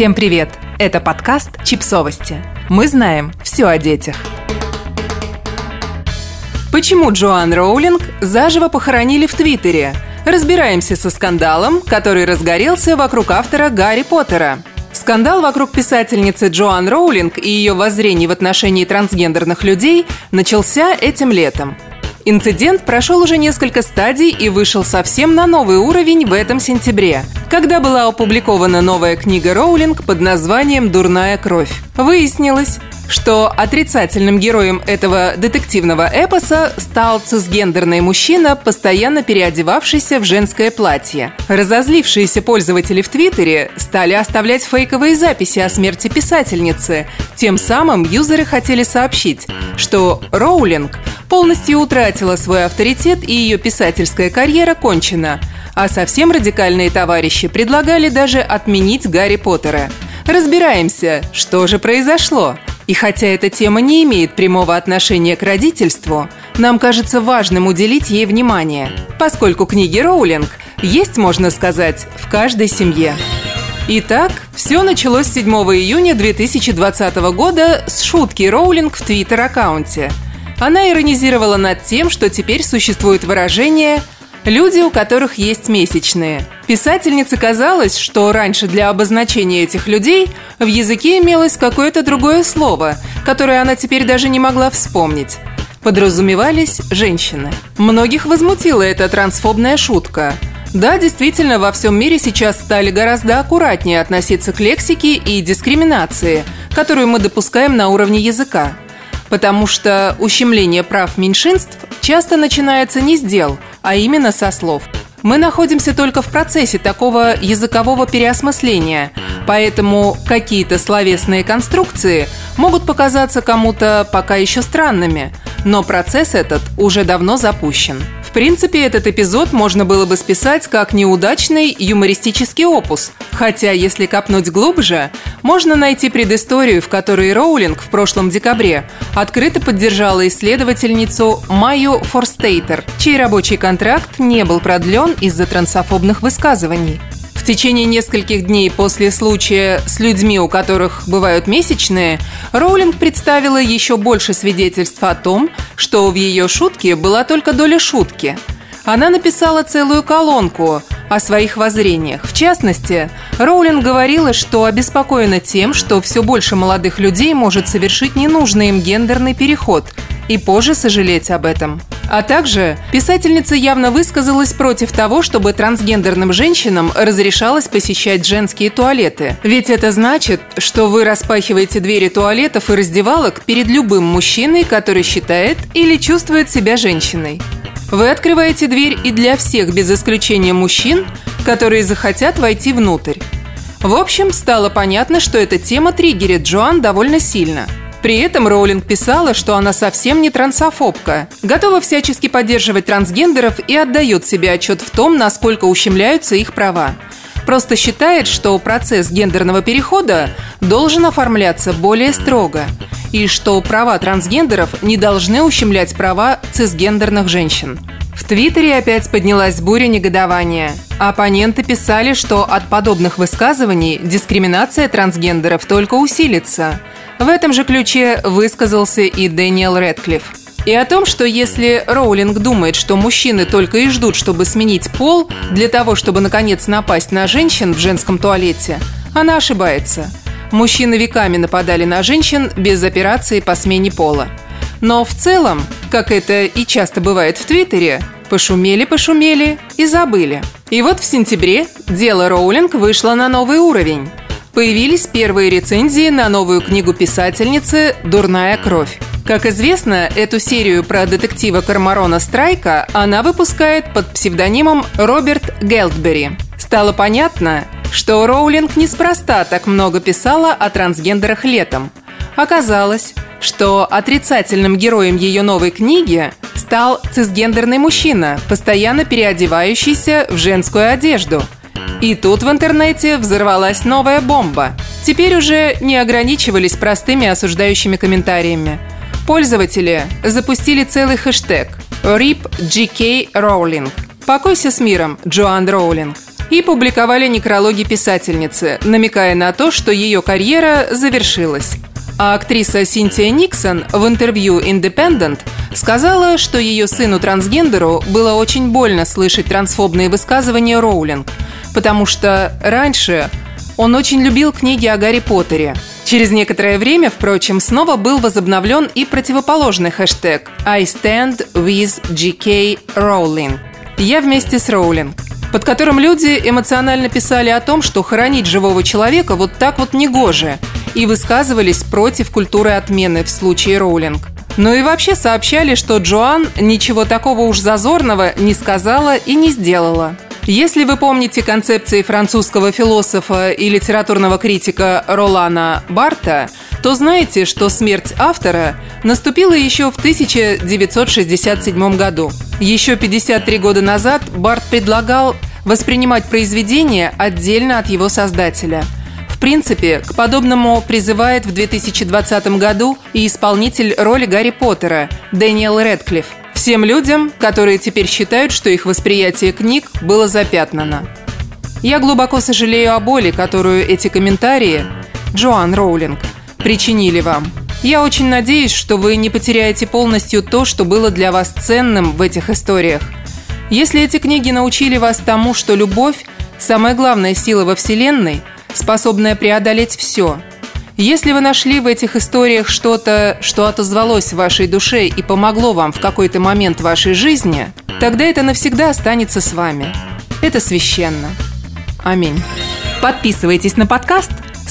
Всем привет! Это подкаст «Чипсовости». Мы знаем все о детях. Почему Джоан Роулинг заживо похоронили в Твиттере? Разбираемся со скандалом, который разгорелся вокруг автора Гарри Поттера. Скандал вокруг писательницы Джоан Роулинг и ее воззрений в отношении трансгендерных людей начался этим летом. Инцидент прошел уже несколько стадий и вышел совсем на новый уровень в этом сентябре, когда была опубликована новая книга Роулинг под названием «Дурная кровь». Выяснилось, что отрицательным героем этого детективного эпоса стал цисгендерный мужчина, постоянно переодевавшийся в женское платье. Разозлившиеся пользователи в Твиттере стали оставлять фейковые записи о смерти писательницы. Тем самым юзеры хотели сообщить, что Роулинг полностью утратила свой авторитет и ее писательская карьера кончена. А совсем радикальные товарищи предлагали даже отменить Гарри Поттера. Разбираемся, что же произошло – и хотя эта тема не имеет прямого отношения к родительству, нам кажется важным уделить ей внимание, поскольку книги Роулинг есть, можно сказать, в каждой семье. Итак, все началось 7 июня 2020 года с шутки Роулинг в Твиттер-аккаунте. Она иронизировала над тем, что теперь существует выражение Люди, у которых есть месячные. Писательнице казалось, что раньше для обозначения этих людей в языке имелось какое-то другое слово, которое она теперь даже не могла вспомнить. Подразумевались женщины. Многих возмутила эта трансфобная шутка. Да, действительно, во всем мире сейчас стали гораздо аккуратнее относиться к лексике и дискриминации, которую мы допускаем на уровне языка. Потому что ущемление прав меньшинств часто начинается не с дел – а именно со слов. Мы находимся только в процессе такого языкового переосмысления, поэтому какие-то словесные конструкции могут показаться кому-то пока еще странными, но процесс этот уже давно запущен. В принципе, этот эпизод можно было бы списать как неудачный юмористический опус, хотя, если копнуть глубже, можно найти предысторию, в которой Роулинг в прошлом декабре открыто поддержала исследовательницу Майю Форстейтер, чей рабочий контракт не был продлен из-за трансофобных высказываний. В течение нескольких дней после случая с людьми, у которых бывают месячные, Роулинг представила еще больше свидетельств о том, что в ее шутке была только доля шутки. Она написала целую колонку о своих воззрениях. В частности, Роулинг говорила, что обеспокоена тем, что все больше молодых людей может совершить ненужный им гендерный переход и позже сожалеть об этом. А также писательница явно высказалась против того, чтобы трансгендерным женщинам разрешалось посещать женские туалеты. Ведь это значит, что вы распахиваете двери туалетов и раздевалок перед любым мужчиной, который считает или чувствует себя женщиной. Вы открываете дверь и для всех, без исключения мужчин, которые захотят войти внутрь. В общем, стало понятно, что эта тема триггерит Джоан довольно сильно – при этом Роулинг писала, что она совсем не трансофобка, готова всячески поддерживать трансгендеров и отдает себе отчет в том, насколько ущемляются их права. Просто считает, что процесс гендерного перехода должен оформляться более строго и что права трансгендеров не должны ущемлять права цисгендерных женщин. В Твиттере опять поднялась буря негодования. Оппоненты писали, что от подобных высказываний дискриминация трансгендеров только усилится. В этом же ключе высказался и Дэниел Редклифф. И о том, что если Роулинг думает, что мужчины только и ждут, чтобы сменить пол, для того, чтобы наконец напасть на женщин в женском туалете, она ошибается. Мужчины веками нападали на женщин без операции по смене пола. Но в целом, как это и часто бывает в Твиттере, пошумели-пошумели и забыли. И вот в сентябре дело Роулинг вышло на новый уровень. Появились первые рецензии на новую книгу писательницы «Дурная кровь». Как известно, эту серию про детектива Кармарона Страйка она выпускает под псевдонимом Роберт Гелдбери. Стало понятно, что Роулинг неспроста так много писала о трансгендерах летом. Оказалось, что отрицательным героем ее новой книги стал цисгендерный мужчина, постоянно переодевающийся в женскую одежду. И тут в интернете взорвалась новая бомба. Теперь уже не ограничивались простыми осуждающими комментариями. Пользователи запустили целый хэштег RIP GK Rowling. Покойся с миром, Джоан Роулинг. И публиковали некрологи писательницы, намекая на то, что ее карьера завершилась. А актриса Синтия Никсон в интервью Independent сказала, что ее сыну-трансгендеру было очень больно слышать трансфобные высказывания Роулинг, потому что раньше он очень любил книги о Гарри Поттере. Через некоторое время, впрочем, снова был возобновлен и противоположный хэштег «I stand with GK Rowling» – «Я вместе с Роулинг», под которым люди эмоционально писали о том, что хоронить живого человека вот так вот негоже – и высказывались против культуры отмены в случае Роулинг. Ну и вообще сообщали, что Джоан ничего такого уж зазорного не сказала и не сделала. Если вы помните концепции французского философа и литературного критика Ролана Барта, то знаете, что смерть автора наступила еще в 1967 году. Еще 53 года назад Барт предлагал воспринимать произведение отдельно от его создателя – принципе, к подобному призывает в 2020 году и исполнитель роли Гарри Поттера Дэниел Редклифф. Всем людям, которые теперь считают, что их восприятие книг было запятнано. Я глубоко сожалею о боли, которую эти комментарии, Джоан Роулинг, причинили вам. Я очень надеюсь, что вы не потеряете полностью то, что было для вас ценным в этих историях. Если эти книги научили вас тому, что любовь – самая главная сила во Вселенной – способная преодолеть все. Если вы нашли в этих историях что-то, что отозвалось в вашей душе и помогло вам в какой-то момент вашей жизни, тогда это навсегда останется с вами. Это священно. Аминь. Подписывайтесь на подкаст,